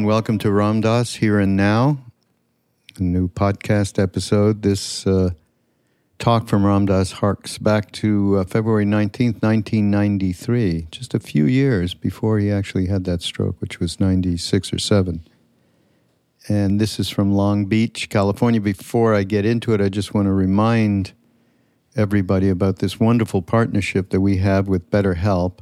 Everyone, welcome to Ram Dass Here and Now, a new podcast episode. This uh, talk from Ram Dass harks back to uh, February 19th, 1993, just a few years before he actually had that stroke, which was 96 or 7. And this is from Long Beach, California. Before I get into it, I just want to remind everybody about this wonderful partnership that we have with BetterHelp.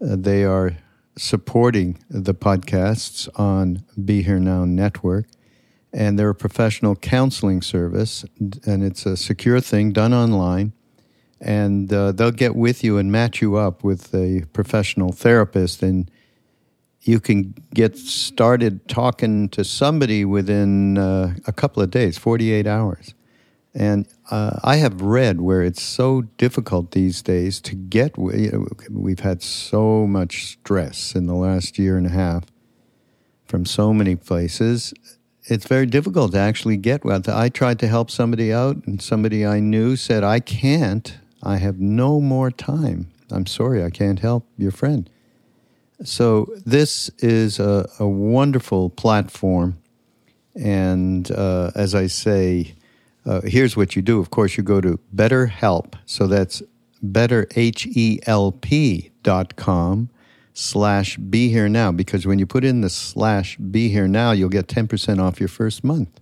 Uh, they are supporting the podcasts on Be Here Now Network. And they're a professional counseling service, and it's a secure thing done online. And uh, they'll get with you and match you up with a professional therapist, and you can get started talking to somebody within uh, a couple of days, 48 hours. And uh, I have read where it's so difficult these days to get. You know, we've had so much stress in the last year and a half from so many places. It's very difficult to actually get well. I tried to help somebody out, and somebody I knew said, I can't. I have no more time. I'm sorry, I can't help your friend. So, this is a, a wonderful platform. And uh, as I say, uh, here's what you do. Of course, you go to BetterHelp. So that's betterhelp.com slash be here now because when you put in the slash be here now, you'll get 10% off your first month.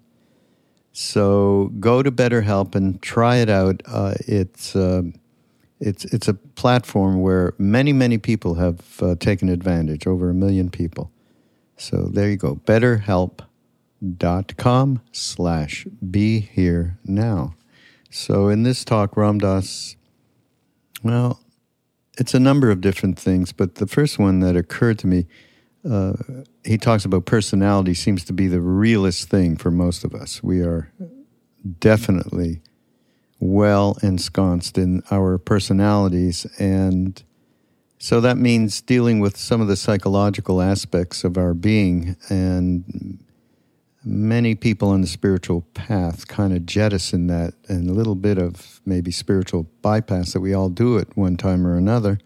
So go to BetterHelp and try it out. Uh, it's, uh, it's, it's a platform where many, many people have uh, taken advantage, over a million people. So there you go, BetterHelp dot com slash be here now. So in this talk, Ram Dass, well, it's a number of different things, but the first one that occurred to me, uh, he talks about personality seems to be the realest thing for most of us. We are definitely well ensconced in our personalities and so that means dealing with some of the psychological aspects of our being and many people on the spiritual path kind of jettison that and a little bit of maybe spiritual bypass that we all do at one time or another.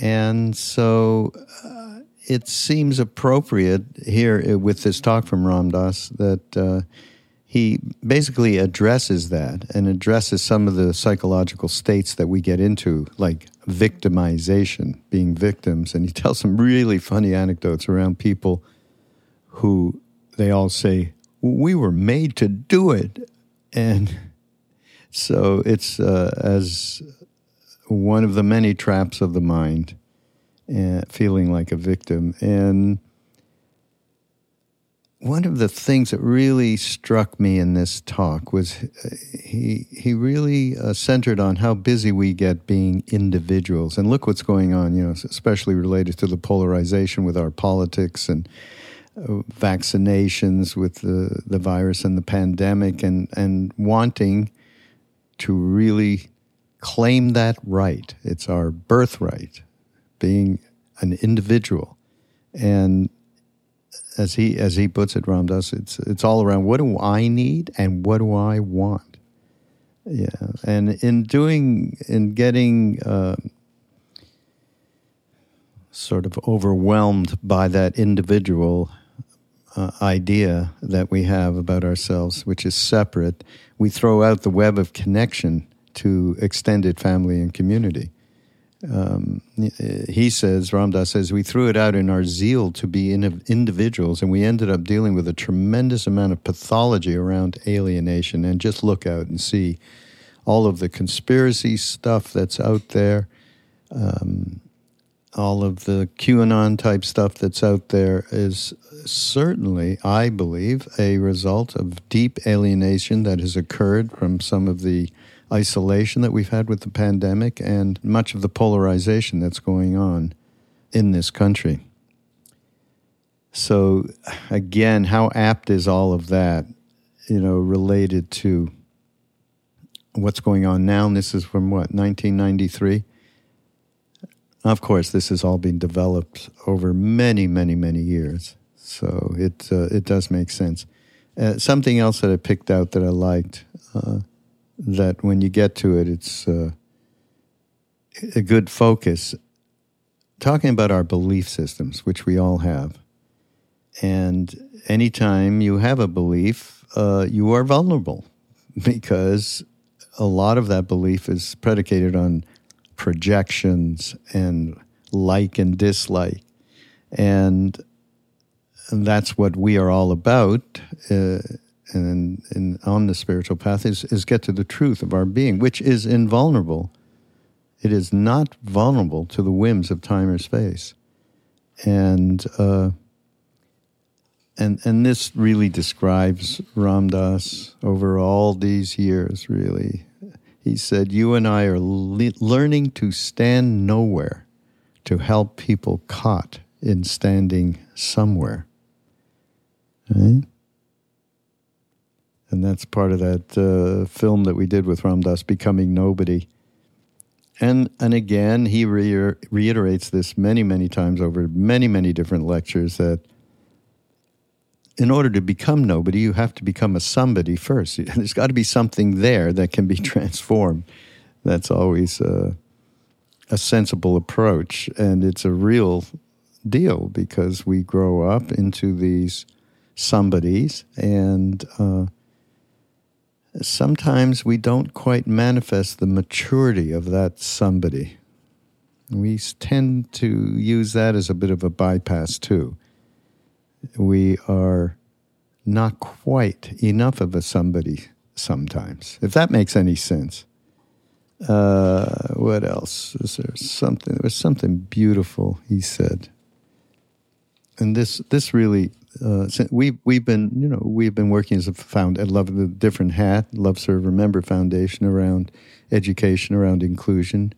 And so uh, it seems appropriate here with this talk from Ram Dass that uh, he basically addresses that and addresses some of the psychological states that we get into, like victimization, being victims. And he tells some really funny anecdotes around people who they all say, We were made to do it. And so it's uh, as one of the many traps of the mind, uh, feeling like a victim. And one of the things that really struck me in this talk was uh, he he really uh, centered on how busy we get being individuals and look what's going on you know especially related to the polarization with our politics and vaccinations with the, the virus and the pandemic and, and wanting to really claim that right. It's our birthright, being an individual. And as he as he puts it, Ram Dass, it's it's all around what do I need and what do I want. Yeah, and in doing in getting uh, sort of overwhelmed by that individual uh, idea that we have about ourselves, which is separate, we throw out the web of connection to extended family and community. Um, he says, Ram Dass says, we threw it out in our zeal to be in individuals, and we ended up dealing with a tremendous amount of pathology around alienation. And just look out and see all of the conspiracy stuff that's out there. Um, all of the QAnon type stuff that's out there is certainly, I believe, a result of deep alienation that has occurred from some of the isolation that we've had with the pandemic and much of the polarization that's going on in this country. So, again, how apt is all of that, you know, related to what's going on now? And this is from what, 1993? Of course, this has all been developed over many, many, many years. So it, uh, it does make sense. Uh, something else that I picked out that I liked, uh, that when you get to it, it's uh, a good focus. Talking about our belief systems, which we all have. And anytime you have a belief, uh, you are vulnerable because a lot of that belief is predicated on projections and like and dislike. And, that's what we are all about. Uh, and, and on the spiritual path is, is get to the truth of our being, which is invulnerable. It is not vulnerable to the whims of time or space. And, uh, and, and this really describes Ram Dass over all these years, really. He said, You and I are le- learning to stand nowhere to help people caught in standing somewhere. Right? And that's part of that uh, film that we did with Ram Dass, Becoming Nobody. And, and again, he re- reiterates this many, many times over many, many different lectures that in order to become nobody, you have to become a somebody first. There's got to be something there that can be transformed. That's always a, a sensible approach. And it's a real deal because we grow up into these somebodies and uh, sometimes we don't quite manifest the maturity of that somebody. We tend to use that as a bit of a bypass, too. We are not quite enough of a somebody sometimes, if that makes any sense. Uh, what else? Is there something? There was something beautiful he said, and this this really uh, we we've been you know we've been working as a found at Love the Different Hat Love Serve Remember Foundation around education around inclusion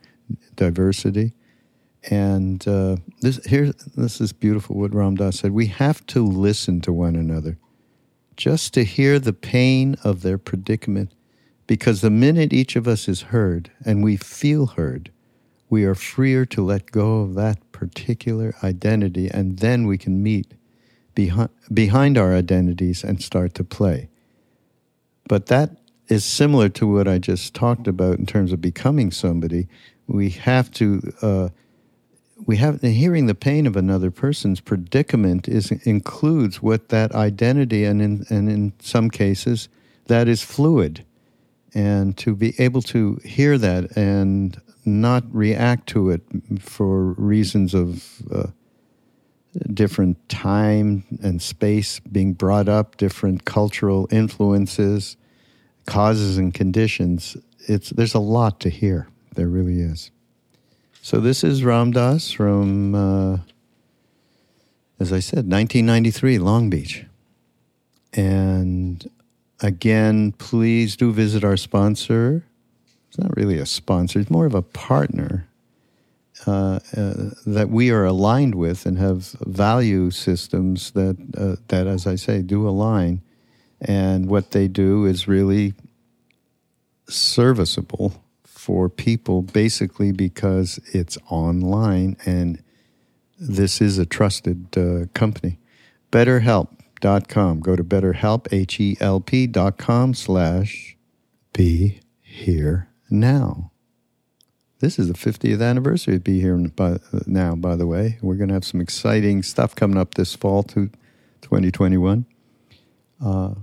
diversity and uh, this here this is beautiful what Ram Dass said we have to listen to one another just to hear the pain of their predicament because the minute each of us is heard and we feel heard we are freer to let go of that particular identity and then we can meet behind, behind our identities and start to play. But that is similar to what I just talked about in terms of becoming somebody. We have to, uh, we have hearing the pain of another person's predicament is includes what that identity and in and in some cases that is fluid, and to be able to hear that and not react to it for reasons of uh, different time and space being brought up, different cultural influences, causes and conditions. It's there's a lot to hear. There really is. So this is Ram Dass from, uh, as I said, 1993, Long Beach. And again, please do visit our sponsor. It's not really a sponsor; it's more of a partner uh, uh, that we are aligned with and have value systems that uh, that, as I say, do align. And what they do is really serviceable for people, basically because it's online and this is a trusted uh, company. BetterHelp.com. Go to BetterHelp, H E L P.com slash be here now. This is the 50th anniversary of Be Here Now, by the way. We're going to have some exciting stuff coming up this fall to 2021. Uh,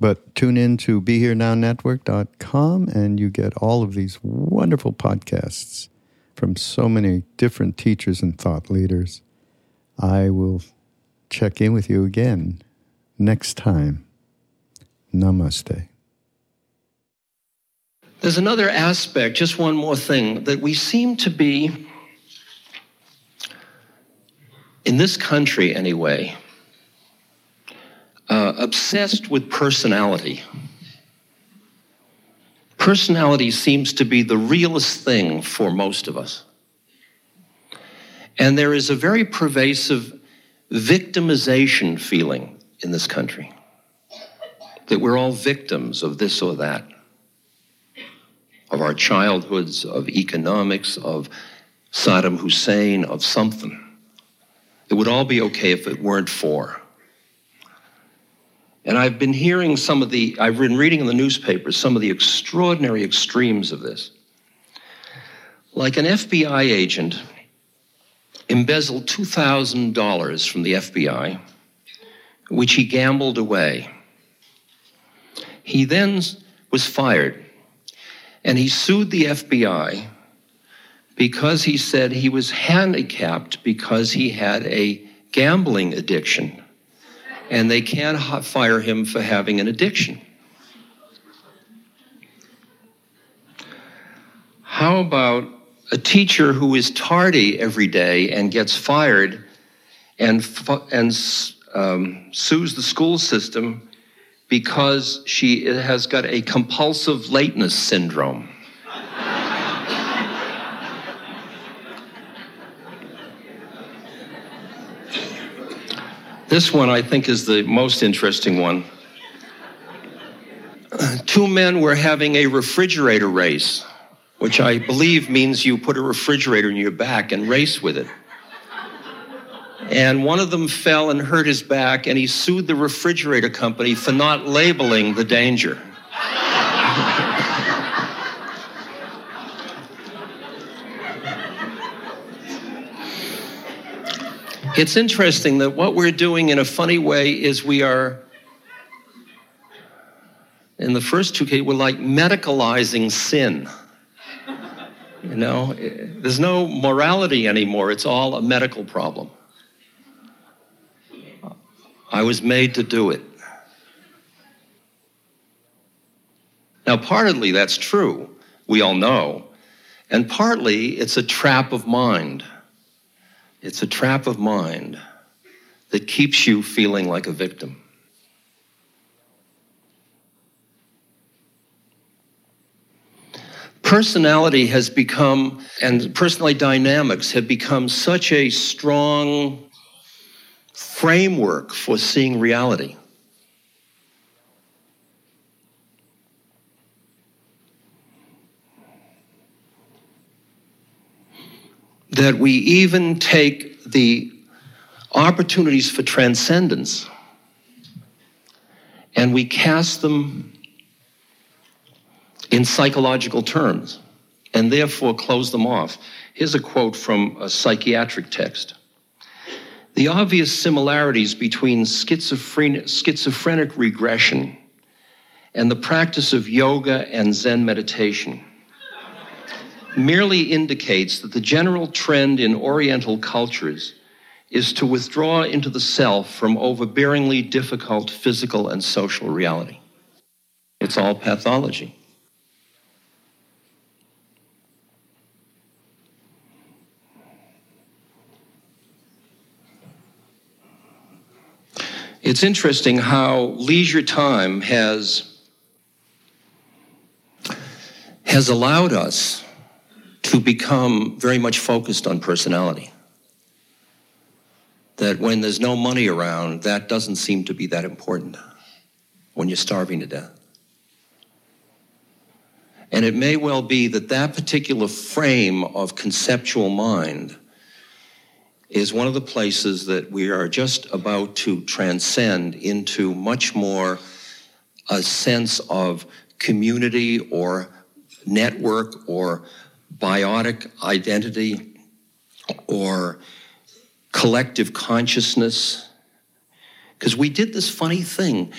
but tune in to BeHereNowNetwork.com and you get all of these wonderful podcasts from so many different teachers and thought leaders. I will check in with you again next time. Namaste. There's another aspect, just one more thing, that we seem to be, in this country anyway, uh, obsessed with personality. Personality seems to be the realest thing for most of us. And there is a very pervasive victimization feeling in this country that we're all victims of this or that of our childhoods, of economics, of Saddam Hussein, of something. It would all be okay if it weren't for. And I've been hearing some of the, I've been reading in the newspapers some of the extraordinary extremes of this. Like an FBI agent embezzled $2,000 from the FBI which he gambled away. He then was fired and he sued the FBI because he said he was handicapped because he had a gambling addiction and they can't fire him for having an addiction. How about a teacher who is tardy every day and gets fired and, and um, sues the school system because she has got a compulsive lateness syndrome. This one, I think, is the most interesting one. Two men were having a refrigerator race, which I believe means you put a refrigerator in your back and race with it. And one of them fell and hurt his back, and he sued the refrigerator company for not labeling the danger. It's interesting that what we're doing in a funny way is we are, in the first two cases, we're like medicalizing sin. You know, there's no morality anymore, it's all a medical problem. I was made to do it. Now, partly that's true, we all know, and partly it's a trap of mind. It's a trap of mind that keeps you feeling like a victim. Personality has become, and personality dynamics have become such a strong framework for seeing reality. That we even take the opportunities for transcendence and we cast them in psychological terms and therefore close them off. Here's a quote from a psychiatric text. The obvious similarities between schizophrenic, regression and the practice of yoga and Zen meditation merely indicates that the general trend in Oriental cultures is to withdraw into the self from overbearingly difficult physical and social reality. It's all pathology. It's interesting how leisure time has, has allowed us to become very much focused on personality. That when there's no money around, that doesn't seem to be that important when you're starving to death. And it may well be that that particular frame of conceptual mind is one of the places that we are just about to transcend into much more a sense of community or network or biotic identity or collective consciousness. Because we did this funny thing.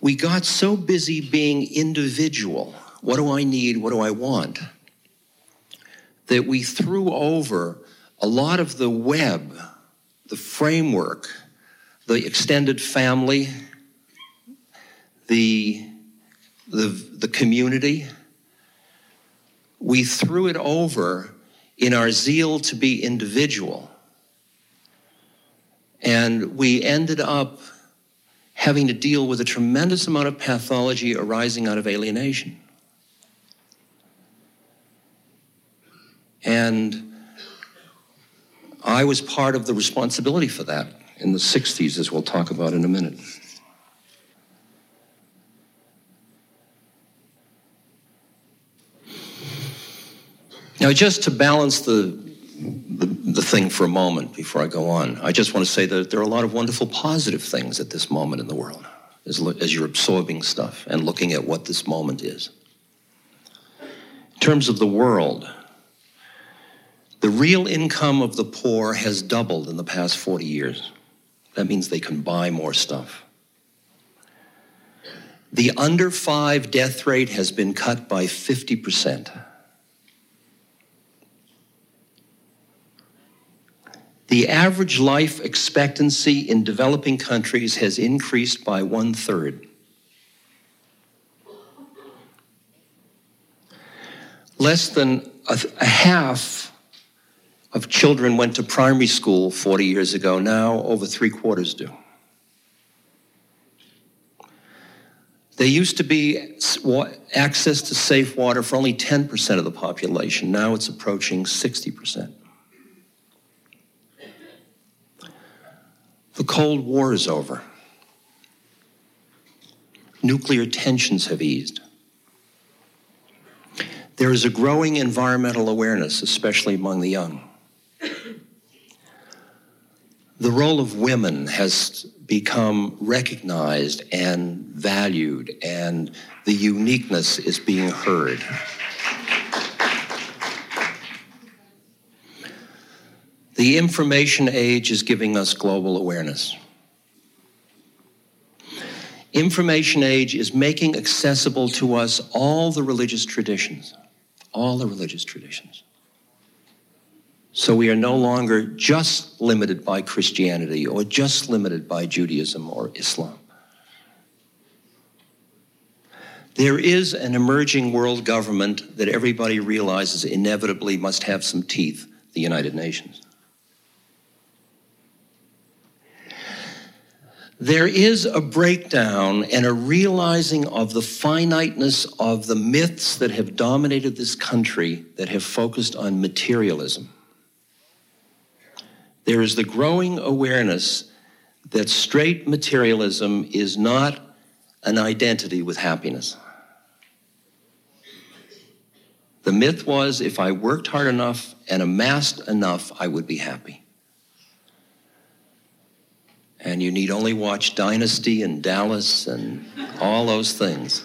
We got so busy being individual. What do I need? What do I want? That we threw over a lot of the web, the framework, the extended family, the, the, the community, we threw it over in our zeal to be individual. And we ended up having to deal with a tremendous amount of pathology arising out of alienation. And I was part of the responsibility for that in the 60s, as we'll talk about in a minute. Now, just to balance the, the, the, thing for a moment before I go on, I just want to say that there are a lot of wonderful positive things at this moment in the world as, as you're absorbing stuff and looking at what this moment is. In terms of the world, the real income of the poor has doubled in the past 40 years That means they can buy more stuff. The under five death rate has been cut by 50%. The average life expectancy in developing countries has increased by one third. Less than a, a, half of children went to primary school 40 years ago. Now, over three quarters do. There used to be access to safe water for only 10% of the population. Now it's approaching 60%. The Cold War is over. Nuclear tensions have eased. There is a growing environmental awareness, especially among the young. The role of women has become recognized and valued, and the uniqueness is being heard. The information age is giving us global awareness. Information age is making accessible to us all the religious traditions, all the religious traditions. So we are no longer just limited by Christianity or just limited by Judaism or Islam. There is an emerging world government that everybody realizes inevitably must have some teeth the United Nations. There is a breakdown and a realizing of the finiteness of the myths that have dominated this country that have focused on materialism. There is the growing awareness that straight materialism is not an identity with happiness. The myth was if I worked hard enough and amassed enough, I would be happy. And you need only watch Dynasty and Dallas and all those things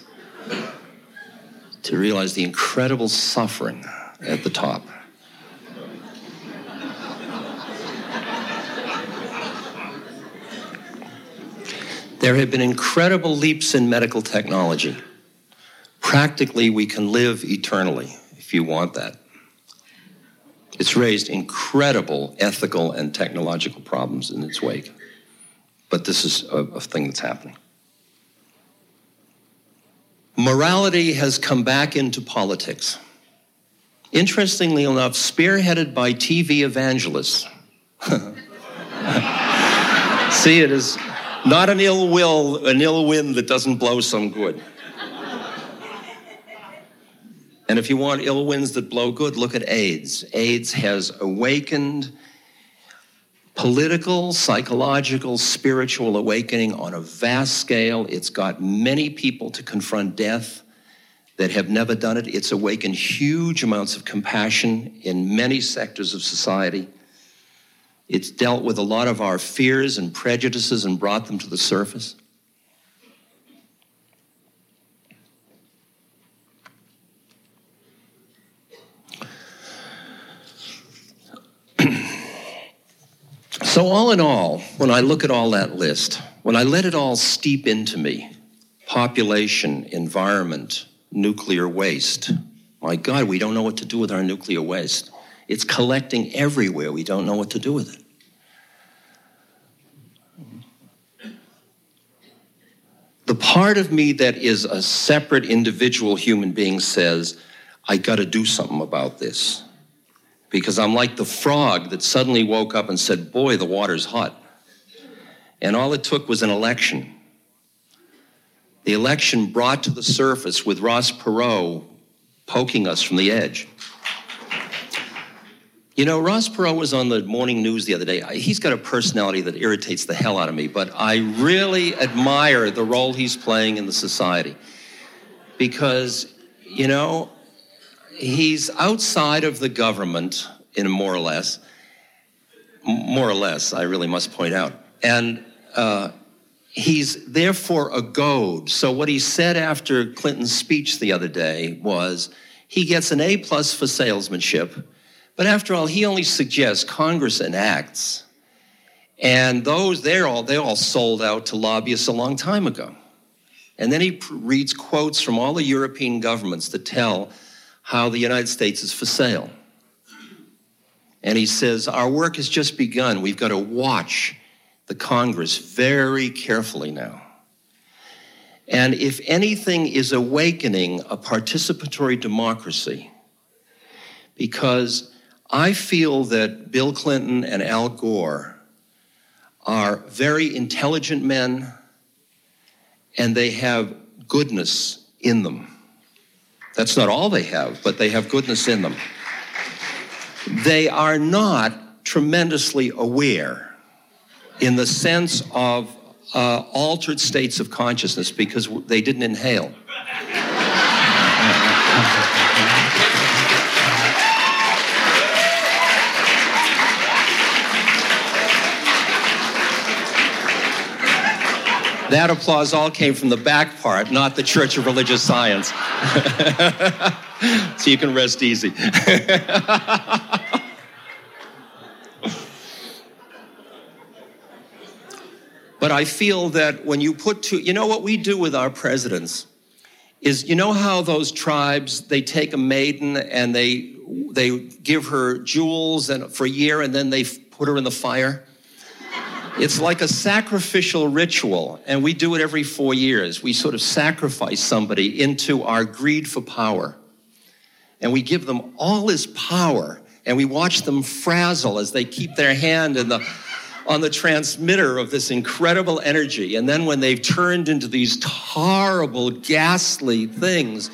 to realize the incredible suffering at the top. There have been incredible leaps in medical technology. Practically, we can live eternally if you want that. It's raised incredible ethical and technological problems in its wake. But this is a, a thing that's happening. Morality has come back into politics. Interestingly enough, spearheaded by TV evangelists. See, it is not an ill will, an ill wind that doesn't blow some good. And if you want ill winds that blow good, look at AIDS. AIDS has awakened political, psychological, spiritual awakening on a vast scale. It's got many people to confront death that have never done it. It's awakened huge amounts of compassion in many sectors of society. It's dealt with a lot of our fears and prejudices and brought them to the surface. So, all in all, when I look at all that list, when I let it all steep into me population, environment, nuclear waste my God, we don't know what to do with our nuclear waste. It's collecting everywhere. We don't know what to do with it. The part of me that is a separate individual human being says, I got to do something about this. Because I'm like the frog that suddenly woke up and said, Boy, the water's hot. And all it took was an election. The election brought to the surface with Ross Perot poking us from the edge. You know, Ross Perot was on the morning news the other day. He's got a personality that irritates the hell out of me, but I really admire the role he's playing in the society. Because, you know, he's outside of the government, in more or less. More or less, I really must point out. And uh, he's therefore a goad. So what he said after Clinton's speech the other day was he gets an A plus for salesmanship but after all, he only suggests Congress enacts. And those, they're all, they all sold out to lobbyists a long time ago. And then he reads quotes from all the European governments that tell how the United States is for sale. And he says, Our work has just begun. We've got to watch the Congress very carefully now. And if anything is awakening a participatory democracy, because I feel that Bill Clinton and Al Gore are very intelligent men and they have goodness in them. That's not all they have, but they have goodness in them. They are not tremendously aware in the sense of uh, altered states of consciousness because they didn't inhale. That applause all came from the back part, not the Church of Religious Science. so you can rest easy. but I feel that when you put two, you know what we do with our presidents is, you know how those tribes, they take a maiden and they, they give her jewels and for a year and then they put her in the fire? It's like a sacrificial ritual, and we do it every four years. We sort of sacrifice somebody into our greed for power. And we give them all this power, and we watch them frazzle as they keep their hand in the, on the transmitter of this incredible energy. And then when they've turned into these horrible, ghastly things,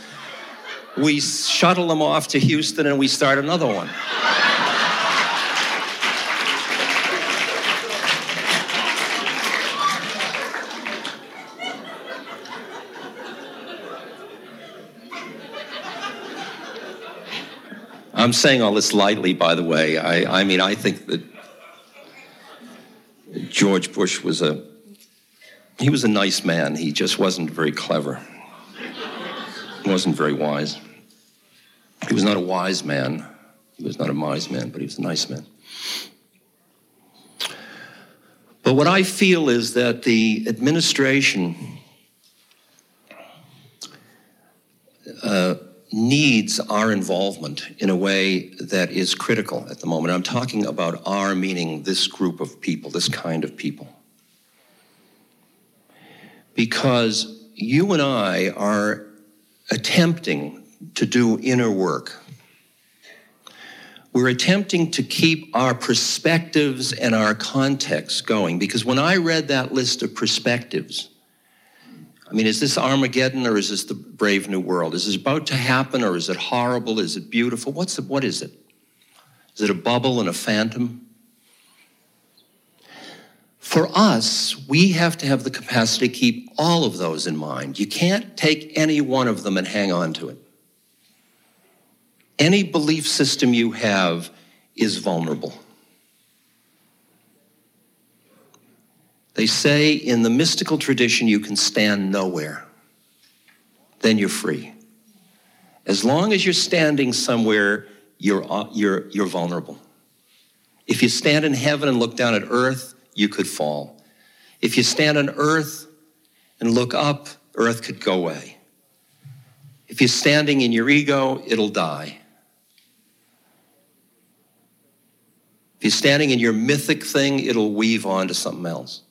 we shuttle them off to Houston and we start another one. I'm saying all this lightly, by the way. I, I mean, I think that George Bush was a he was a nice man. He just wasn't very clever. He wasn't very wise. He was not a wise man. He was not a wise man, but he was a nice man. But what I feel is that the administration uh, needs our involvement in a way that is critical at the moment. I'm talking about our, meaning this group of people, this kind of people. Because you and I are attempting to do inner work. We're attempting to keep our perspectives and our context going. Because when I read that list of perspectives, I mean, is this Armageddon or is this the brave new world? Is this about to happen or is it horrible? Is it beautiful? What's it, what is it? Is it a bubble and a phantom? For us, we have to have the capacity to keep all of those in mind. You can't take any one of them and hang on to it. Any belief system you have is vulnerable. They say in the mystical tradition, you can stand nowhere. Then you're free. As long as you're standing somewhere, you're, you're, you're vulnerable. If you stand in heaven and look down at earth, you could fall. If you stand on earth and look up, earth could go away. If you're standing in your ego, it'll die. If you're standing in your mythic thing, it'll weave on to something else.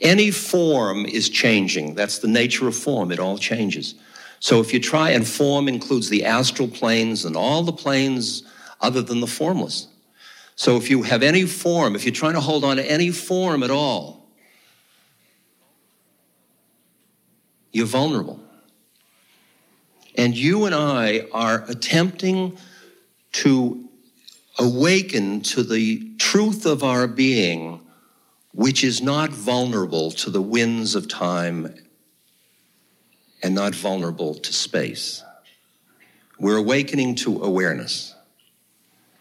Any form is changing. That's the nature of form. It all changes. So if you try, and form includes the astral planes and all the planes other than the formless. So if you have any form, if you're trying to hold on to any form at all, you're vulnerable. And you and I are attempting to awaken to the truth of our being which is not vulnerable to the winds of time and not vulnerable to space. We're awakening to awareness.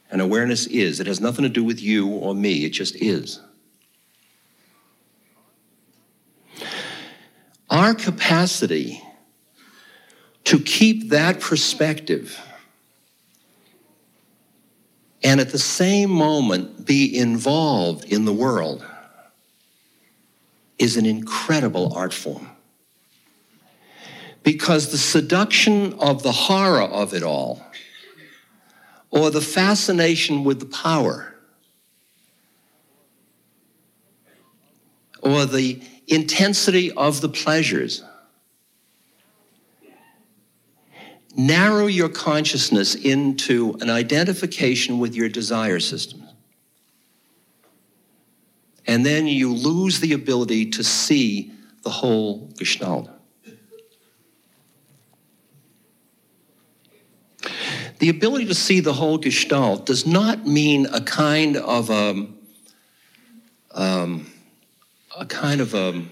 And awareness is, it has nothing to do with you or me, it just is. Our capacity to keep that perspective and at the same moment be involved in the world is an incredible art form. Because the seduction of the horror of it all, or the fascination with the power, or the intensity of the pleasures, narrow your consciousness into an identification with your desire system. And then you lose the ability to see the whole Gestalt. The ability to see the whole Gestalt does not mean a kind of a, um, um, a kind of a, um,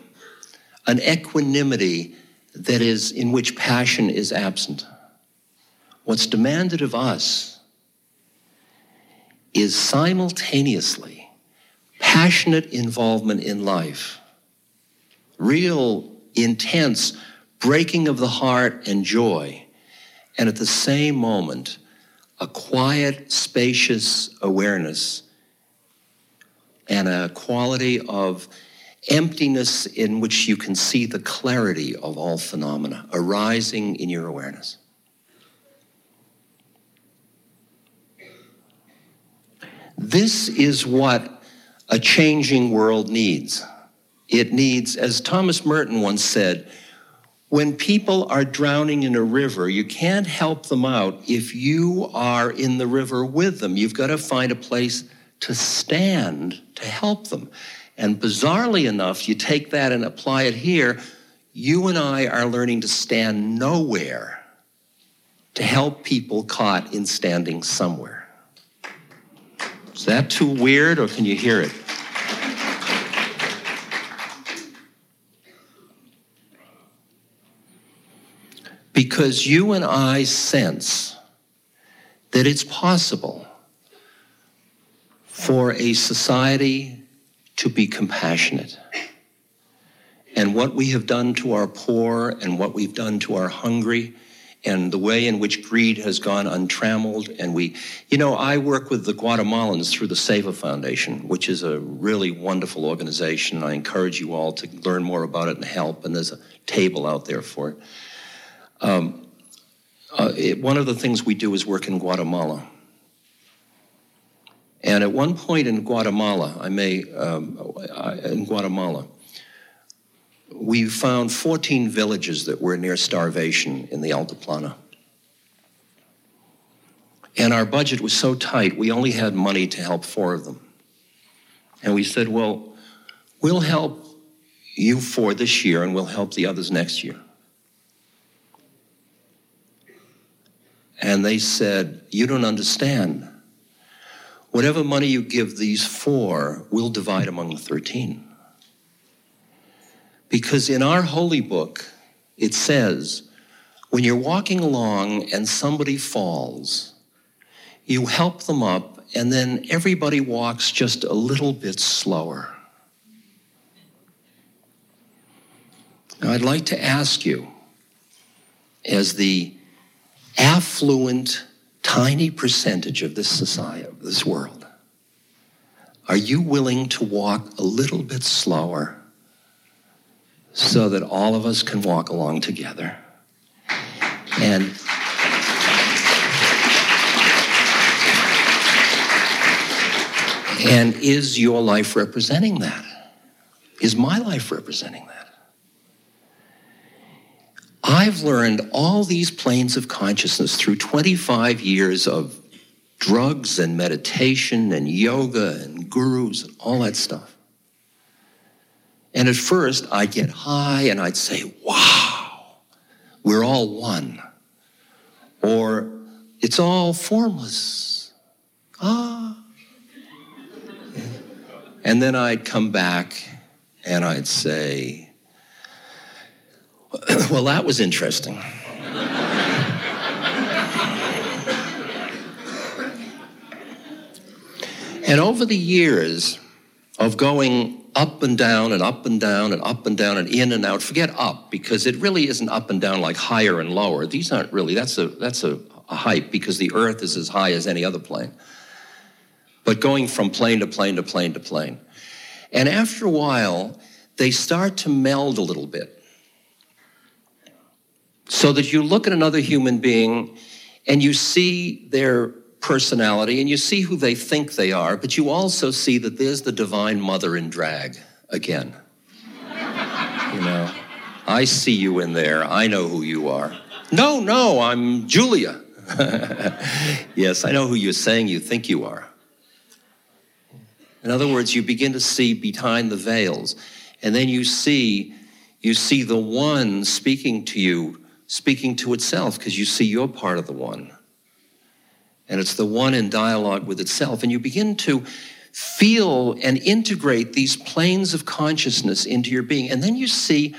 an equanimity that is in which passion is absent. What's demanded of us is simultaneously passionate involvement in life, real intense breaking of the heart and joy, and at the same moment, a quiet, spacious awareness and a quality of emptiness in which you can see the clarity of all phenomena arising in your awareness. This is what a changing world needs. It needs, as Thomas Merton once said, when people are drowning in a river, you can't help them out if you are in the river with them. You've got to find a place to stand to help them. And bizarrely enough, you take that and apply it here. You and I are learning to stand nowhere to help people caught in standing somewhere. Is that too weird or can you hear it? Because you and I sense that it's possible for a society to be compassionate. And what we have done to our poor and what we've done to our hungry and the way in which greed has gone untrammeled. And we, you know, I work with the Guatemalans through the SEVA Foundation, which is a really wonderful organization. I encourage you all to learn more about it and help. And there's a table out there for it. Um, uh, it one of the things we do is work in Guatemala. And at one point in Guatemala, I may, um, in Guatemala, we found 14 villages that were near starvation in the Altiplano. And our budget was so tight, we only had money to help four of them. And we said, well, we'll help you four this year and we'll help the others next year. And they said, You don't understand. Whatever money you give these four, we'll divide among the 13. Because in our holy book, it says, when you're walking along and somebody falls, you help them up, and then everybody walks just a little bit slower. Now, I'd like to ask you, as the affluent, tiny percentage of this society, of this world, are you willing to walk a little bit slower? So that all of us can walk along together. And And is your life representing that? Is my life representing that? I've learned all these planes of consciousness through 25 years of drugs and meditation and yoga and gurus and all that stuff. And at first, I'd get high and I'd say, wow, we're all one. Or it's all formless. Ah. And then I'd come back and I'd say, well, that was interesting. and over the years of going up and down and up and down and up and down and in and out. Forget up because it really isn't up and down like higher and lower. These aren't really. That's a that's a, a hype because the Earth is as high as any other plane. But going from plane to plane to plane to plane, and after a while, they start to meld a little bit. So that you look at another human being and you see their personality and you see who they think they are, but you also see that there's the divine mother in drag again. you know, I see you in there. I know who you are. No, no, I'm Julia. yes, I know who you're saying you think you are. In other words, you begin to see behind the veils, and then you see you see the one speaking to you, speaking to itself, because you see you're part of the one. And it's the one in dialogue with itself. And you begin to feel and integrate these planes of consciousness into your being. And then you see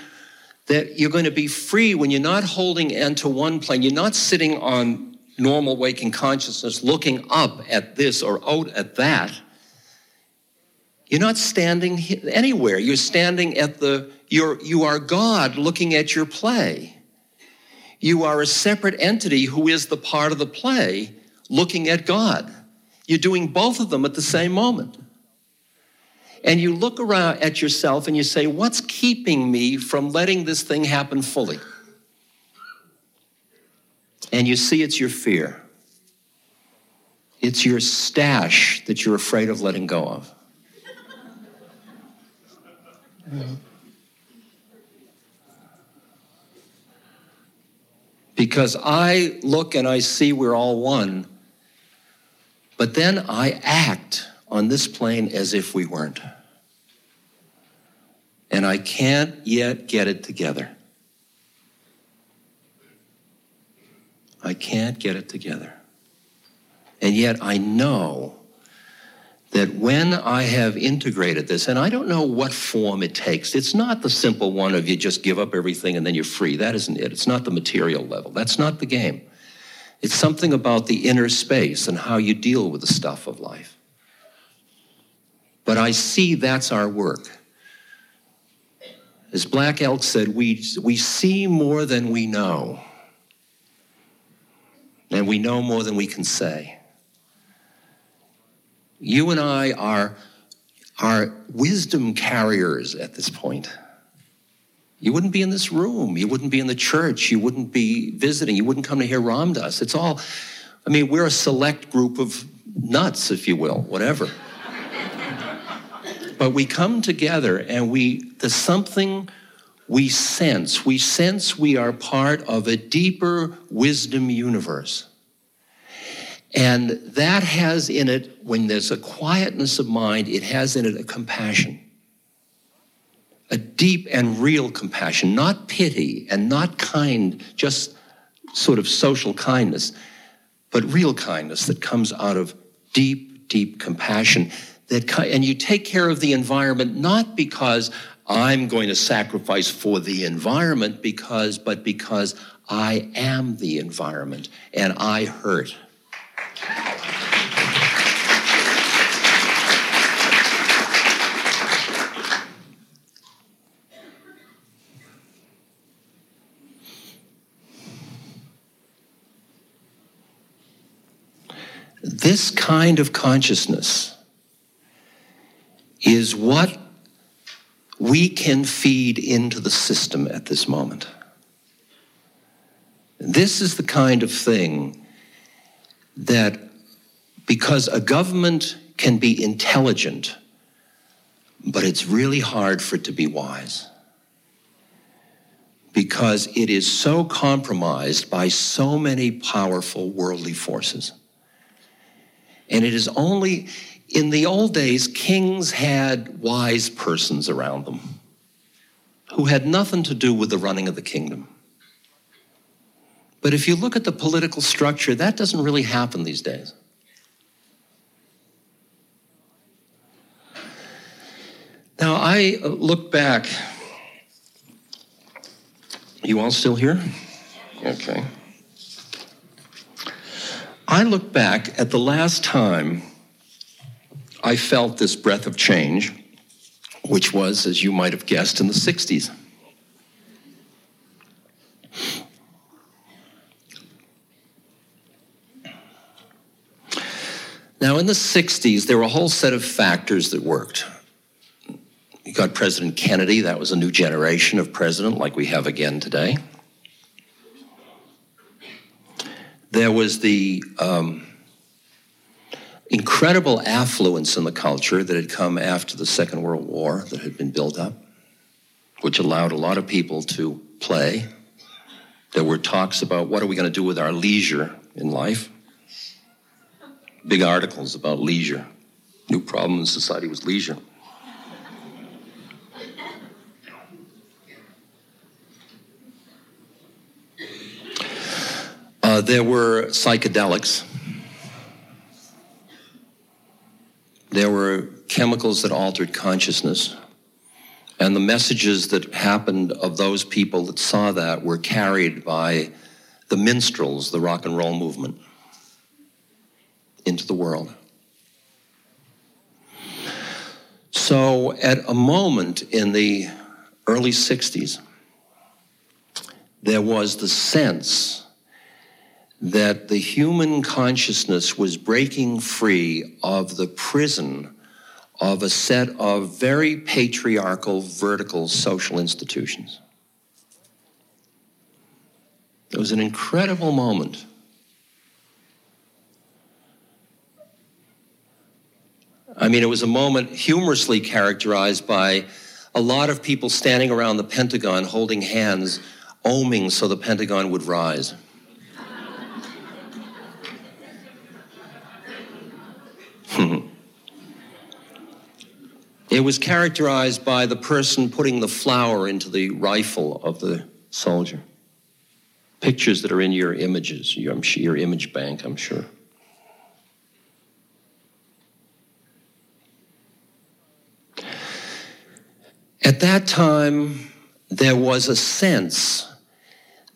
that you're going to be free when you're not holding onto one plane. You're not sitting on normal waking consciousness looking up at this or out at that. You're not standing anywhere. You're standing at the, you're, you are God looking at your play. You are a separate entity who is the part of the play looking at God. You're doing both of them at the same moment. And you look around at yourself and you say, What's keeping me from letting this thing happen fully? And you see it's your fear. It's your stash that you're afraid of letting go of. Because I look and I see we're all one, but then I act on this plane as if we weren't. And I can't yet get it together. I can't get it together. And yet I know that when I have integrated this, and I don't know what form it takes, it's not the simple one of you just give up everything and then you're free. That isn't it. It's not the material level. That's not the game. It's something about the inner space and how you deal with the stuff of life. But I see that's our work. As Black Elk said, we, we see more than we know, and we know more than we can say. You and I are, are wisdom carriers at this point. You wouldn't be in this room. You wouldn't be in the church. You wouldn't be visiting. You wouldn't come to hear Ram Dass. It's all, I mean, we're a select group of nuts, if you will, whatever. but we come together and we, there's something we sense. We sense we are part of a deeper wisdom universe. And that has in it, when there's a quietness of mind, it has in it a compassion a deep and real compassion, not pity and not kind, just sort of social kindness, but real kindness that comes out of deep, deep compassion. That, and you take care of the environment not because I'm going to sacrifice for the environment, because, but because I am the environment and I hurt. This kind of consciousness is what we can feed into the system at this moment. This is the kind of thing that, because a government can be intelligent, but it's really hard for it to be wise. Because it is so compromised by so many powerful worldly forces. And it is only in the old days, kings had wise persons around them who had nothing to do with the running of the kingdom. But if you look at the political structure, that doesn't really happen these days. Now, I uh, look back. You all still here? Okay. I look back at the last time I felt this breath of change, which was, as you might have guessed, in the 60s. Now, in the 60s, there were a whole set of factors that worked. You got President Kennedy, that was a new generation of president like we have again today. There was the um, incredible affluence in the culture that had come after the Second World War that had been built up, which allowed a lot of people to play. There were talks about what are we going to do with our leisure in life. Big articles about leisure. New problem in society was leisure. Uh, there were psychedelics. There were chemicals that altered consciousness. And the messages that happened of those people that saw that were carried by the minstrels, the rock and roll movement, into the world. So, at a moment in the early 60s, there was the sense that the human consciousness was breaking free of the prison of a set of very patriarchal, vertical social institutions. It was an incredible moment. I mean, it was a moment humorously characterized by a lot of people standing around the Pentagon holding hands, oming so the Pentagon would rise. It was characterized by the person putting the flower into the rifle of the soldier. Pictures that are in your images, your, your image bank, I'm sure. At that time, there was a sense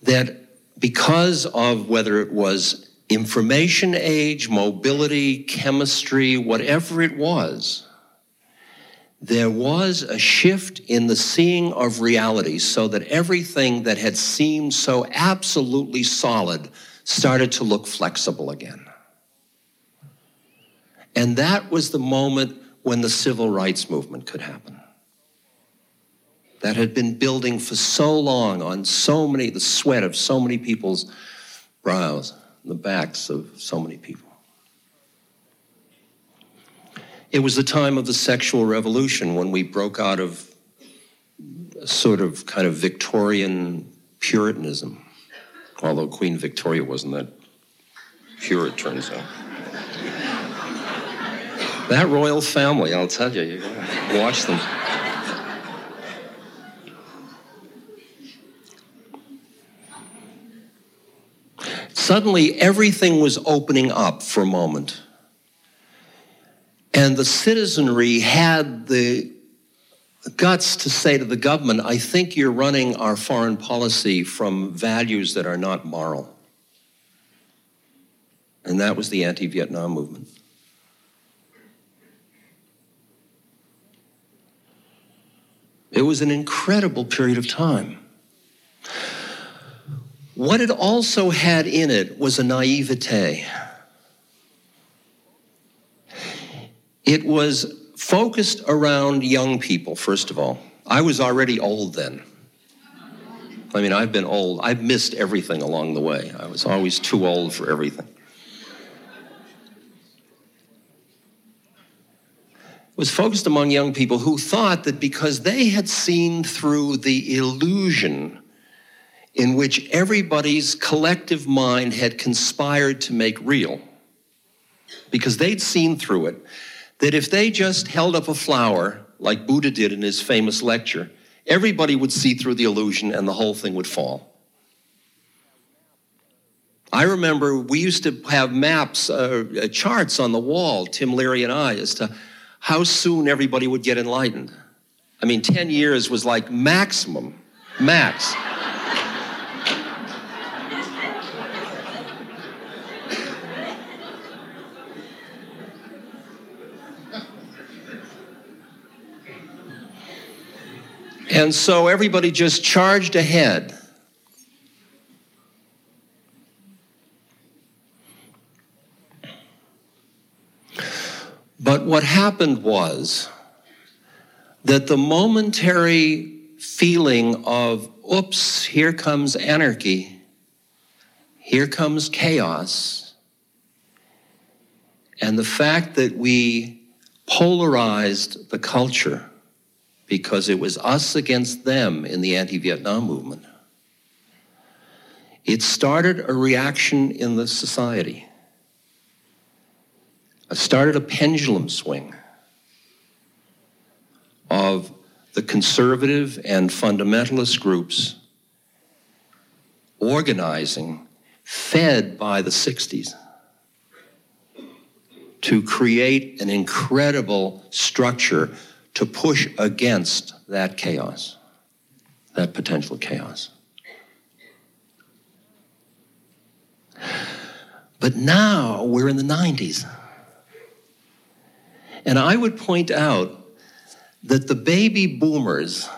that because of whether it was information age, mobility, chemistry, whatever it was, there was a shift in the seeing of reality so that everything that had seemed so absolutely solid started to look flexible again. And that was the moment when the civil rights movement could happen. That had been building for so long on so many, the sweat of so many people's brows the backs of so many people. It was the time of the sexual revolution when we broke out of sort of kind of Victorian Puritanism, although Queen Victoria wasn't that pure, it turns out. that royal family, I'll tell you, you watch them. Suddenly, everything was opening up for a moment. And the citizenry had the guts to say to the government, I think you're running our foreign policy from values that are not moral. And that was the anti Vietnam movement. It was an incredible period of time. What it also had in it was a naivete. It was focused around young people, first of all. I was already old then. I mean, I've been old. I've missed everything along the way. I was always too old for everything. It was focused among young people who thought that because they had seen through the illusion in which everybody's collective mind had conspired to make real because they'd seen through it that if they just held up a flower like Buddha did in his famous lecture, everybody would see through the illusion and the whole thing would fall. I remember we used to have maps, uh, uh charts on the wall, Tim Leary and I, as to how soon everybody would get enlightened. I mean, 10 years was like maximum, max. And so everybody just charged ahead. But what happened was that the momentary feeling of, oops, here comes anarchy, here comes chaos, and the fact that we polarized the culture because it was us against them in the anti Vietnam movement. It started a reaction in the society. It started a pendulum swing of the conservative and fundamentalist groups organizing, fed by the 60s, to create an incredible structure to push against that chaos, that potential chaos. But now we're in the 90s. And I would point out that the baby boomers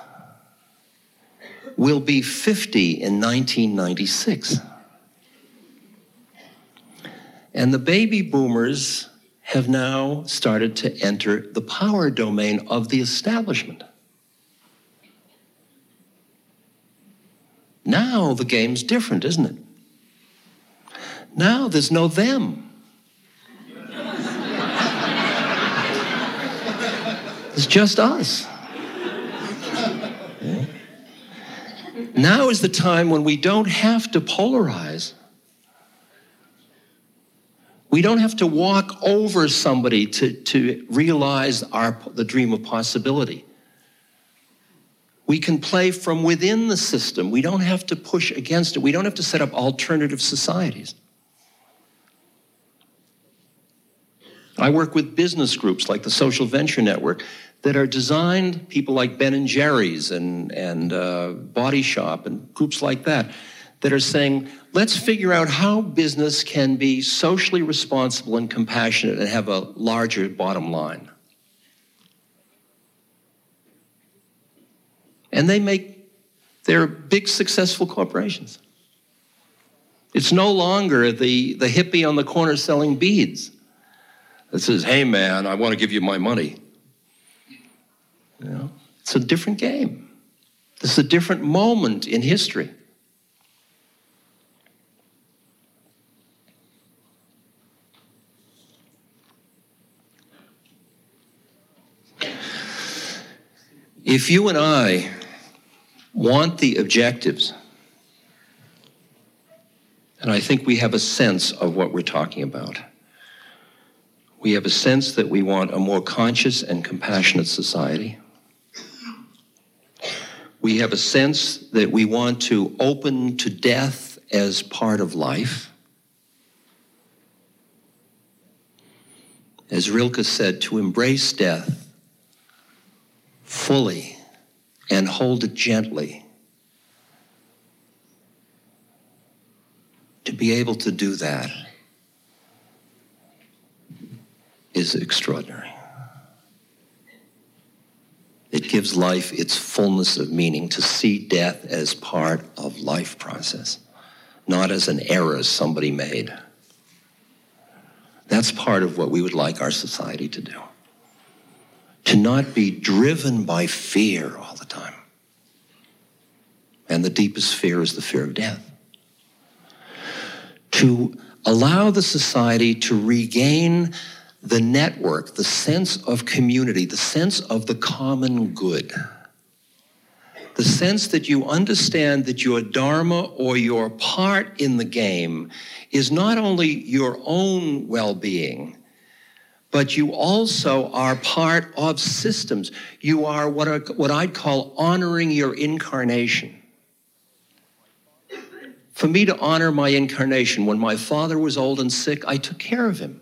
will be 50 in 1996. And the baby boomers have now started to enter the power domain of the establishment. Now the game's different, isn't it? Now there's no them. It's just us. Now is the time when we don't have to polarize. We don't have to walk over somebody to, to realize our, the dream of possibility. We can play from within the system. We don't have to push against it. We don't have to set up alternative societies. I work with business groups like the Social Venture Network that are designed, people like Ben and Jerry's and, and uh, Body Shop and groups like that, that are saying, let's figure out how business can be socially responsible and compassionate and have a larger bottom line. And they make, they're big successful corporations. It's no longer the, the hippie on the corner selling beads that says, hey man, I want to give you my money. You know, it's a different game. This is a different moment in history. If you and I want the objectives, and I think we have a sense of what we're talking about, we have a sense that we want a more conscious and compassionate society. We have a sense that we want to open to death as part of life. As Rilke said, to embrace death fully and hold it gently. To be able to do that is extraordinary. It gives life its fullness of meaning to see death as part of life process, not as an error somebody made. That's part of what we would like our society to do. To not be driven by fear all the time. And the deepest fear is the fear of death. To allow the society to regain the network, the sense of community, the sense of the common good, the sense that you understand that your dharma or your part in the game is not only your own well being, but you also are part of systems. You are what, are, what I'd call honoring your incarnation. For me to honor my incarnation, when my father was old and sick, I took care of him.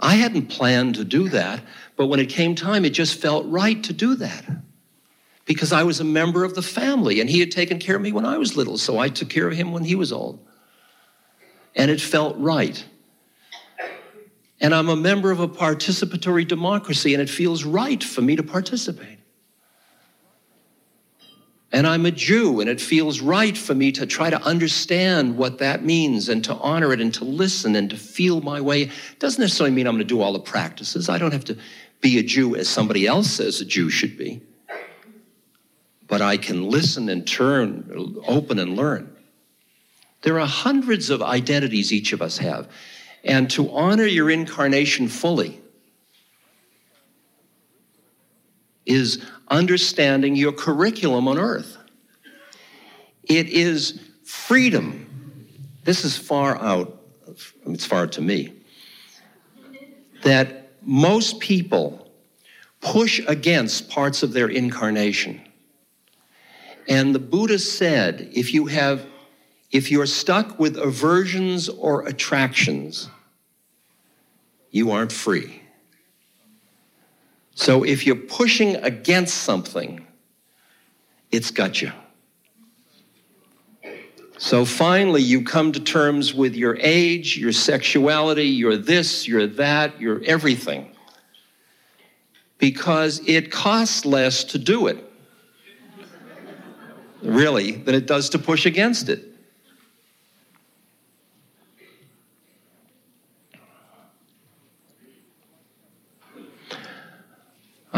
I hadn't planned to do that, but when it came time, it just felt right to do that because I was a member of the family and he had taken care of me when I was little, so I took care of him when he was old. And it felt right. And I'm a member of a participatory democracy, and it feels right for me to participate. And I'm a Jew, and it feels right for me to try to understand what that means and to honor it and to listen and to feel my way. It doesn't necessarily mean I'm going to do all the practices. I don't have to be a Jew as somebody else says a Jew should be, but I can listen and turn, open and learn. There are hundreds of identities each of us have. And to honor your incarnation fully is understanding your curriculum on earth. It is freedom. This is far out, it's far to me, that most people push against parts of their incarnation. And the Buddha said if you have if you're stuck with aversions or attractions, you aren't free. So if you're pushing against something, it's got you. So finally, you come to terms with your age, your sexuality, your this, your that, your everything. Because it costs less to do it, really, than it does to push against it.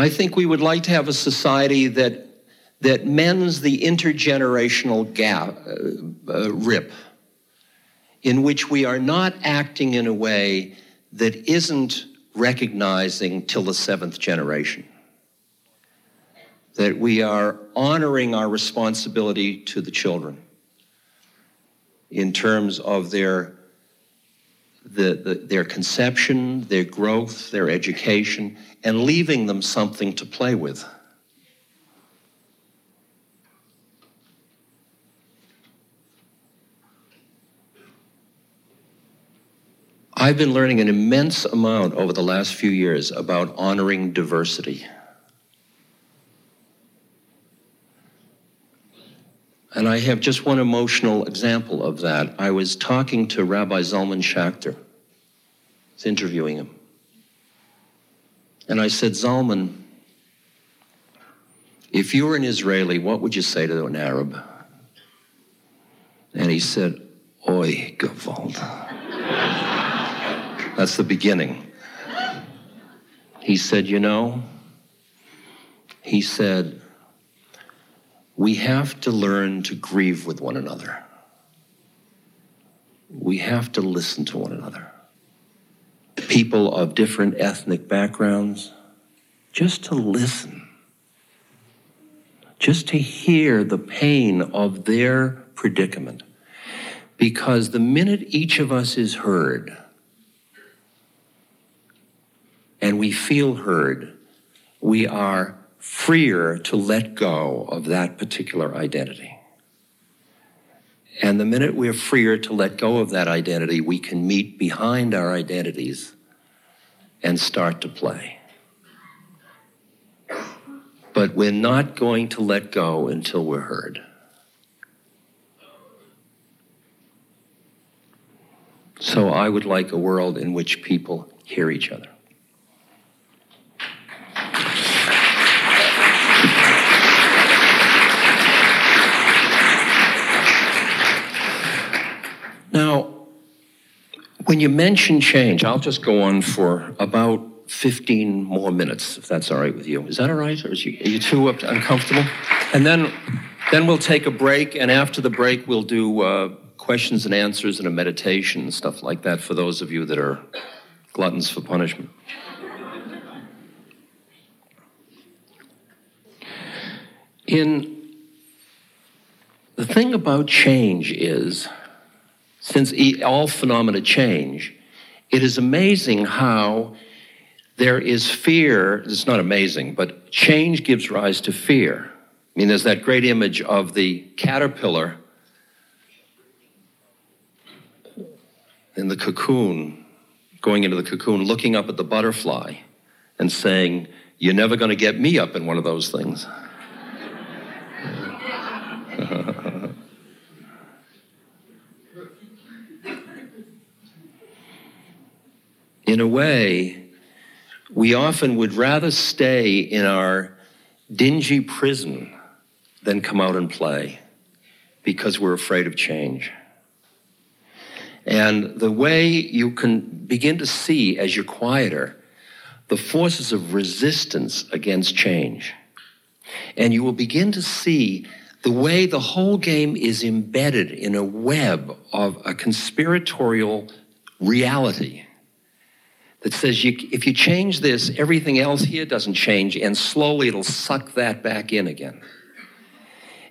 I think we would like to have a society that, that mends the intergenerational gap, uh, uh, rip, in which we are not acting in a way that isn't recognizing till the seventh generation. That we are honoring our responsibility to the children in terms of their the, the, their conception, their growth, their education, and leaving them something to play with. I've been learning an immense amount over the last few years about honoring diversity. And I have just one emotional example of that. I was talking to Rabbi Zalman Schachter, I was interviewing him. And I said, Zalman, if you were an Israeli, what would you say to an Arab? And he said, Oi, Gewalt. That's the beginning. He said, You know, he said, we have to learn to grieve with one another. We have to listen to one another. People of different ethnic backgrounds, just to listen, just to hear the pain of their predicament. Because the minute each of us is heard and we feel heard, we are freer to let go of that particular identity. And the minute we're freer to let go of that identity, we can meet behind our identities and start to play. But we're not going to let go until we're heard. So I would like a world in which people hear each other. Now, when you mention change, I'll just go on for about 15 more minutes, if that's all right with you. Is that all right? Or you, are you too uncomfortable? And then, then we'll take a break, and after the break, we'll do uh, questions and answers and a meditation and stuff like that for those of you that are gluttons for punishment. In the thing about change is since all phenomena change, it is amazing how there is fear. It's not amazing, but change gives rise to fear. I mean, there's that great image of the caterpillar in the cocoon, going into the cocoon, looking up at the butterfly and saying, You're never going to get me up in one of those things. In a way, we often would rather stay in our dingy prison than come out and play because we're afraid of change. And the way you can begin to see as you're quieter the forces of resistance against change. And you will begin to see the way the whole game is embedded in a web of a conspiratorial reality that says you, if you change this, everything else here doesn't change, and slowly it'll suck that back in again.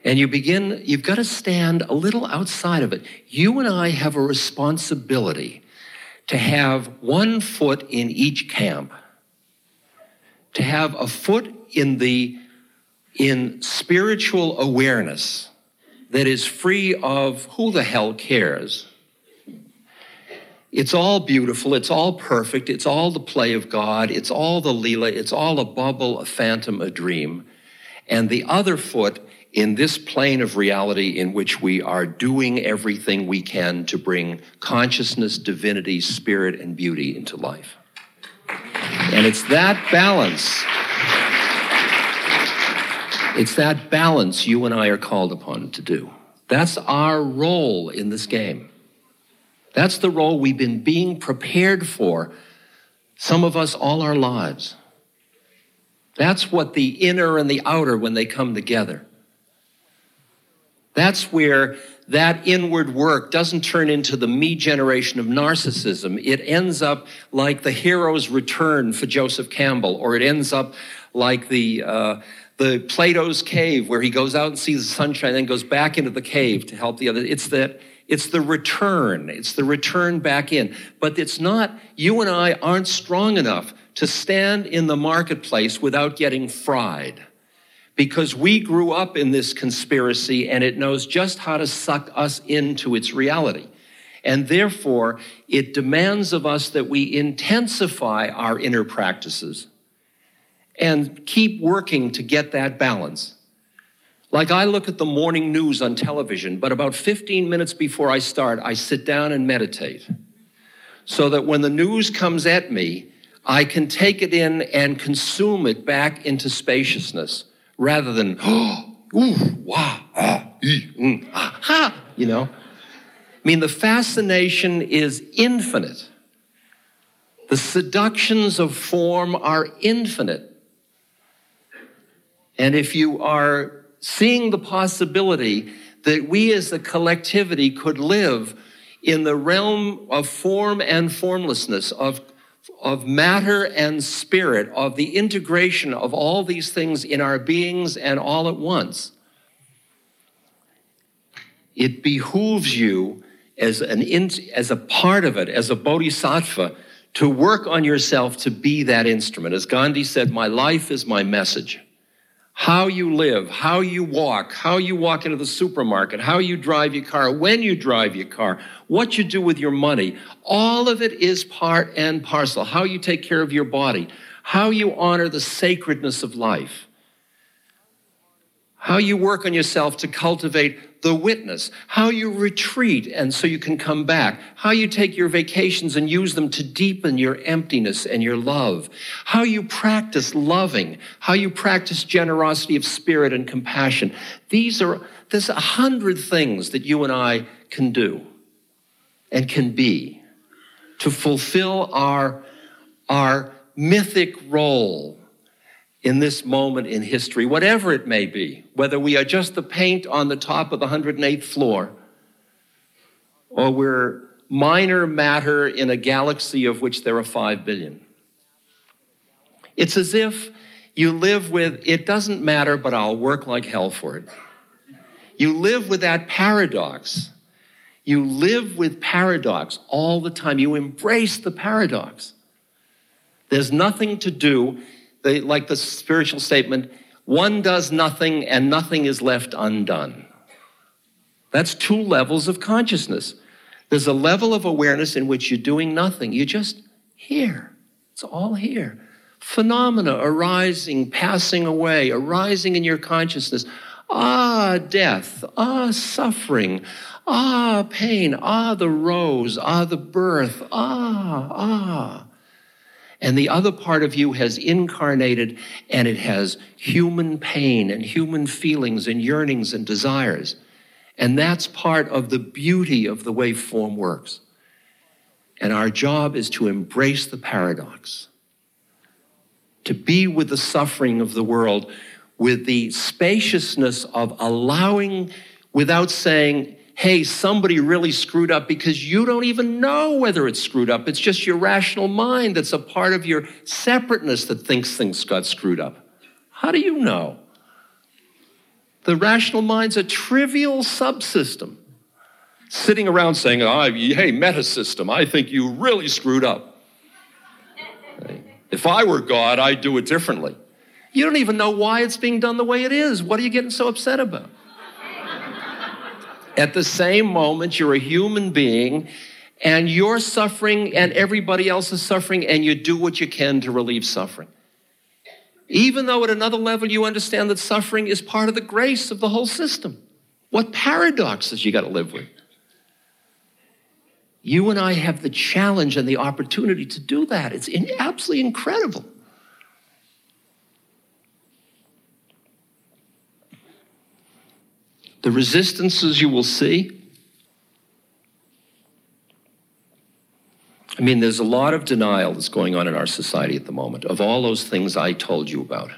And you begin, you've got to stand a little outside of it. You and I have a responsibility to have one foot in each camp, to have a foot in the in spiritual awareness that is free of who the hell cares. It's all beautiful, it's all perfect, it's all the play of God, it's all the Leela, it's all a bubble, a phantom, a dream. And the other foot in this plane of reality in which we are doing everything we can to bring consciousness, divinity, spirit, and beauty into life. And it's that balance. It's that balance you and I are called upon to do. That's our role in this game. That's the role we've been being prepared for, some of us all our lives. That's what the inner and the outer, when they come together. That's where that inward work doesn't turn into the me generation of narcissism. It ends up like the hero's return for Joseph Campbell, or it ends up like the, uh, the Plato's cave where he goes out and sees the sunshine and then goes back into the cave to help the other. It's that it's the return. It's the return back in. But it's not, you and I aren't strong enough to stand in the marketplace without getting fried because we grew up in this conspiracy and it knows just how to suck us into its reality. And therefore, it demands of us that we intensify our inner practices and keep working to get that balance. Like I look at the morning news on television, but about 15 minutes before I start, I sit down and meditate so that when the news comes at me, I can take it in and consume it back into spaciousness rather than, oh, ooh, wah, ah, ee, mm, ah, ha, you know. I mean, the fascination is infinite. The seductions of form are infinite. And if you are seeing the possibility that we as a collectivity could live in the realm of form and formlessness, of of matter and spirit, of the integration of all these things in our beings and all at once, it behooves you as, an as a part of it, as a bodhisattva, to work on yourself to be that instrument. As Gandhi said, My life is my message how you live, how you walk, how you walk into the supermarket, how you drive your car, when you drive your car, what you do with your money, all of it is part and parcel. How you take care of your body, how you honor the sacredness of life, how you work on yourself to cultivate the witness, how you retreat and so you can come back, how you take your vacations and use them to deepen your emptiness and your love, how you practice loving, how you practice generosity of spirit and compassion. These are, there's a hundred things that you and I can do and can be to fulfill our, our mythic role in this moment in history, whatever it may be, whether we are just the paint on the top of the 108th floor, or we're minor matter in a galaxy of which there are 5 billion. It's as if you live with, it doesn't matter, but I'll work like hell for it. You live with that paradox. You live with paradox all the time. You embrace the paradox. There's nothing to do they, like the spiritual statement, one does nothing and nothing is left undone. That's two levels of consciousness. There's a level of awareness in which you're doing nothing. You're just here. It's all here. Phenomena arising, passing away, arising in your consciousness. Ah, death. Ah, suffering. Ah, pain. Ah, the rose. Ah, the birth. Ah, ah and the other part of you has incarnated and it has human pain and human feelings and yearnings and desires. And that's part of the beauty of the way form works. And our job is to embrace the paradox, to be with the suffering of the world with the spaciousness of allowing without saying, hey, somebody really screwed up because you don't even know whether it's screwed up. It's just your rational mind that's a part of your separateness that thinks things got screwed up. How do you know? The rational mind's a trivial subsystem sitting around saying, oh, hey, metasystem, I think you really screwed up. If I were God, I'd do it differently. You don't even know why it's being done the way it is. What are you getting so upset about? At the same moment, you're a human being and you're suffering and everybody else is suffering, and you do what you can to relieve suffering. Even though at another level you understand that suffering is part of the grace of the whole system. What paradoxes you got to live with? You and I have the challenge and the opportunity to do that. It's absolutely incredible. The resistances you will see. I mean, there's a lot of denial that's going on in our society at the moment of all those things I told you about.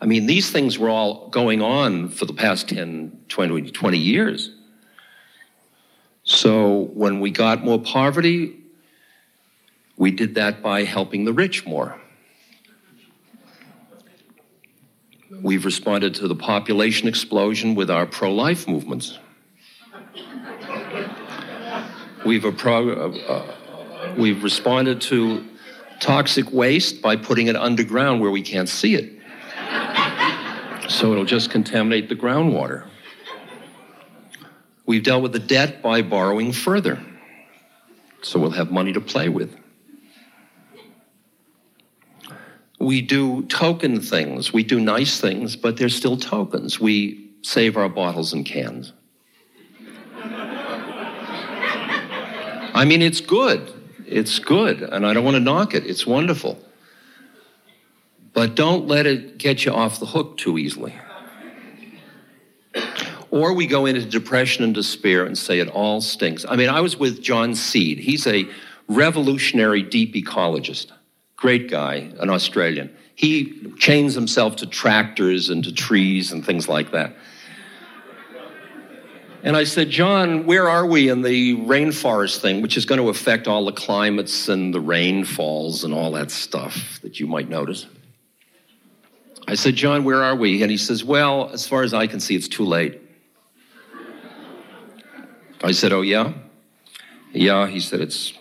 I mean, these things were all going on for the past 10, 20, 20 years. So when we got more poverty, we did that by helping the rich more. We've responded to the population explosion with our pro life movements. We've, uh, uh, we've responded to toxic waste by putting it underground where we can't see it. So it'll just contaminate the groundwater. We've dealt with the debt by borrowing further. So we'll have money to play with. We do token things. We do nice things, but they're still tokens. We save our bottles and cans. I mean, it's good. It's good, and I don't want to knock it. It's wonderful. But don't let it get you off the hook too easily. Or we go into depression and despair and say it all stinks. I mean, I was with John Seed. He's a revolutionary deep ecologist. Great guy, an Australian. He chains himself to tractors and to trees and things like that. And I said, John, where are we in the rainforest thing, which is going to affect all the climates and the rainfalls and all that stuff that you might notice? I said, John, where are we? And he says, Well, as far as I can see, it's too late. I said, Oh, yeah? Yeah, he said, It's,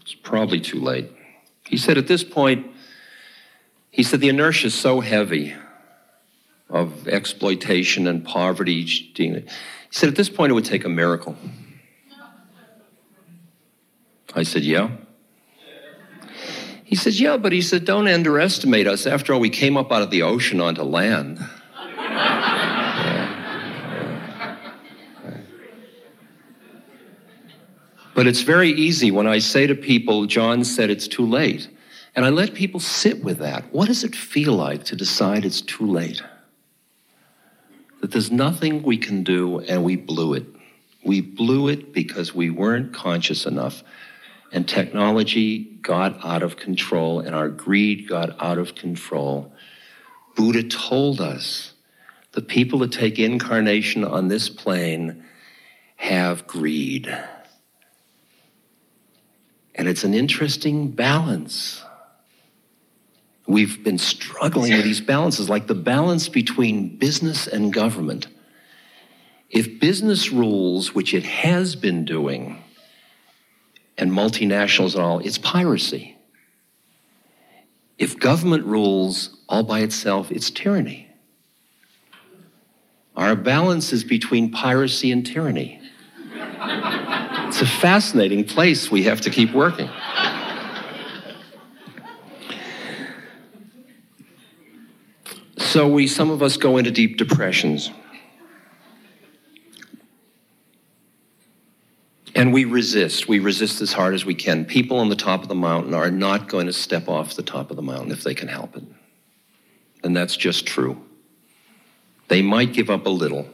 it's probably too late. He said, at this point, he said, the inertia is so heavy of exploitation and poverty. He said, at this point, it would take a miracle. I said, yeah. He says, yeah, but he said, don't underestimate us. After all, we came up out of the ocean onto land. But it's very easy when I say to people, John said it's too late. And I let people sit with that. What does it feel like to decide it's too late? That there's nothing we can do and we blew it. We blew it because we weren't conscious enough. And technology got out of control and our greed got out of control. Buddha told us the people that take incarnation on this plane have greed. And it's an interesting balance. We've been struggling with these balances, like the balance between business and government. If business rules, which it has been doing, and multinationals and all, it's piracy. If government rules all by itself, it's tyranny. Our balance is between piracy and tyranny. It's a fascinating place we have to keep working. So we some of us go into deep depressions. And we resist. We resist as hard as we can. People on the top of the mountain are not going to step off the top of the mountain if they can help it. And that's just true. They might give up a little,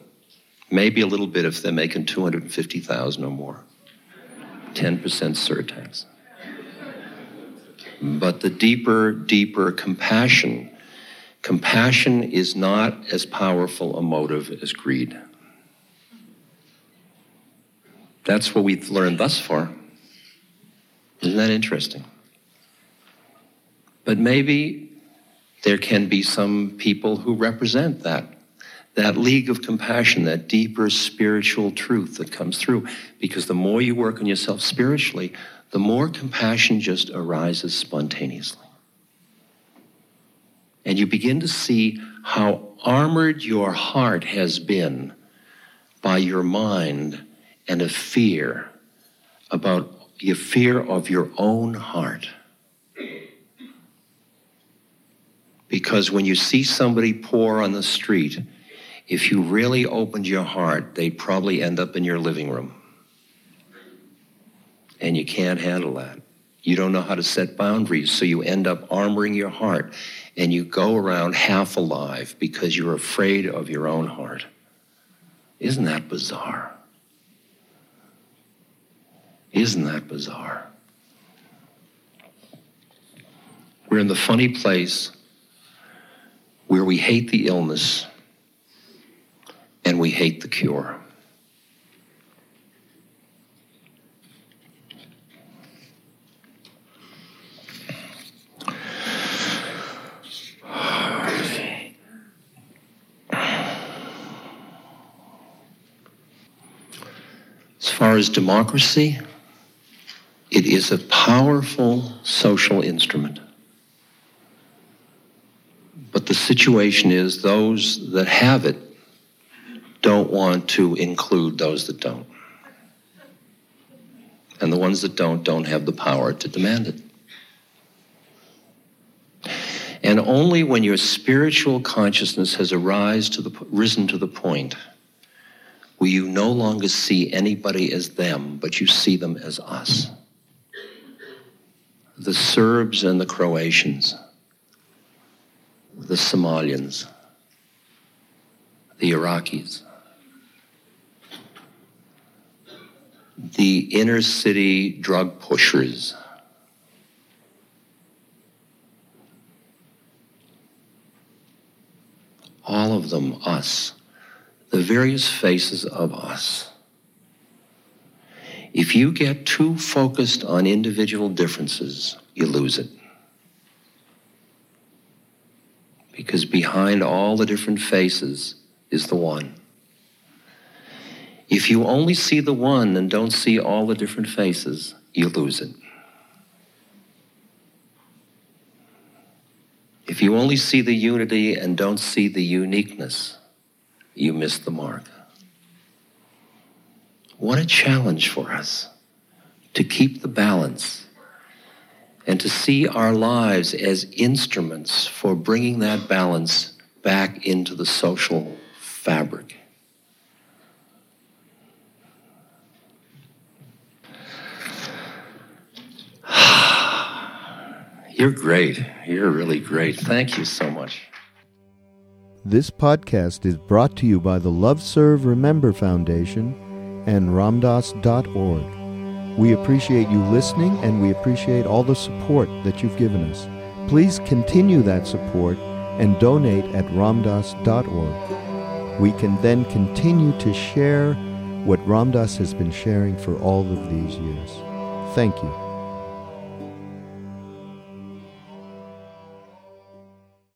maybe a little bit if they're making 250,000 or more. 10% surtax. But the deeper, deeper compassion, compassion is not as powerful a motive as greed. That's what we've learned thus far. Isn't that interesting? But maybe there can be some people who represent that that league of compassion, that deeper spiritual truth that comes through. Because the more you work on yourself spiritually, the more compassion just arises spontaneously. And you begin to see how armored your heart has been by your mind and a fear about your fear of your own heart. Because when you see somebody poor on the street, if you really opened your heart, they'd probably end up in your living room. And you can't handle that. You don't know how to set boundaries, so you end up armoring your heart and you go around half alive because you're afraid of your own heart. Isn't that bizarre? Isn't that bizarre? We're in the funny place where we hate the illness and we hate the cure. As far as democracy, it is a powerful social instrument. But the situation is those that have it don't want to include those that don't. And the ones that don't don't have the power to demand it. And only when your spiritual consciousness has to the, risen to the point where you no longer see anybody as them, but you see them as us. The Serbs and the Croatians, the Somalians, the Iraqis, the inner city drug pushers. All of them, us, the various faces of us. If you get too focused on individual differences, you lose it. Because behind all the different faces is the one. If you only see the one and don't see all the different faces, you lose it. If you only see the unity and don't see the uniqueness, you miss the mark. What a challenge for us to keep the balance and to see our lives as instruments for bringing that balance back into the social fabric. You're great. You're really great. Thank you so much. This podcast is brought to you by the Love Serve Remember Foundation and Ramdass.org. We appreciate you listening and we appreciate all the support that you've given us. Please continue that support and donate at ramdass.org. We can then continue to share what Ram Dass has been sharing for all of these years. Thank you.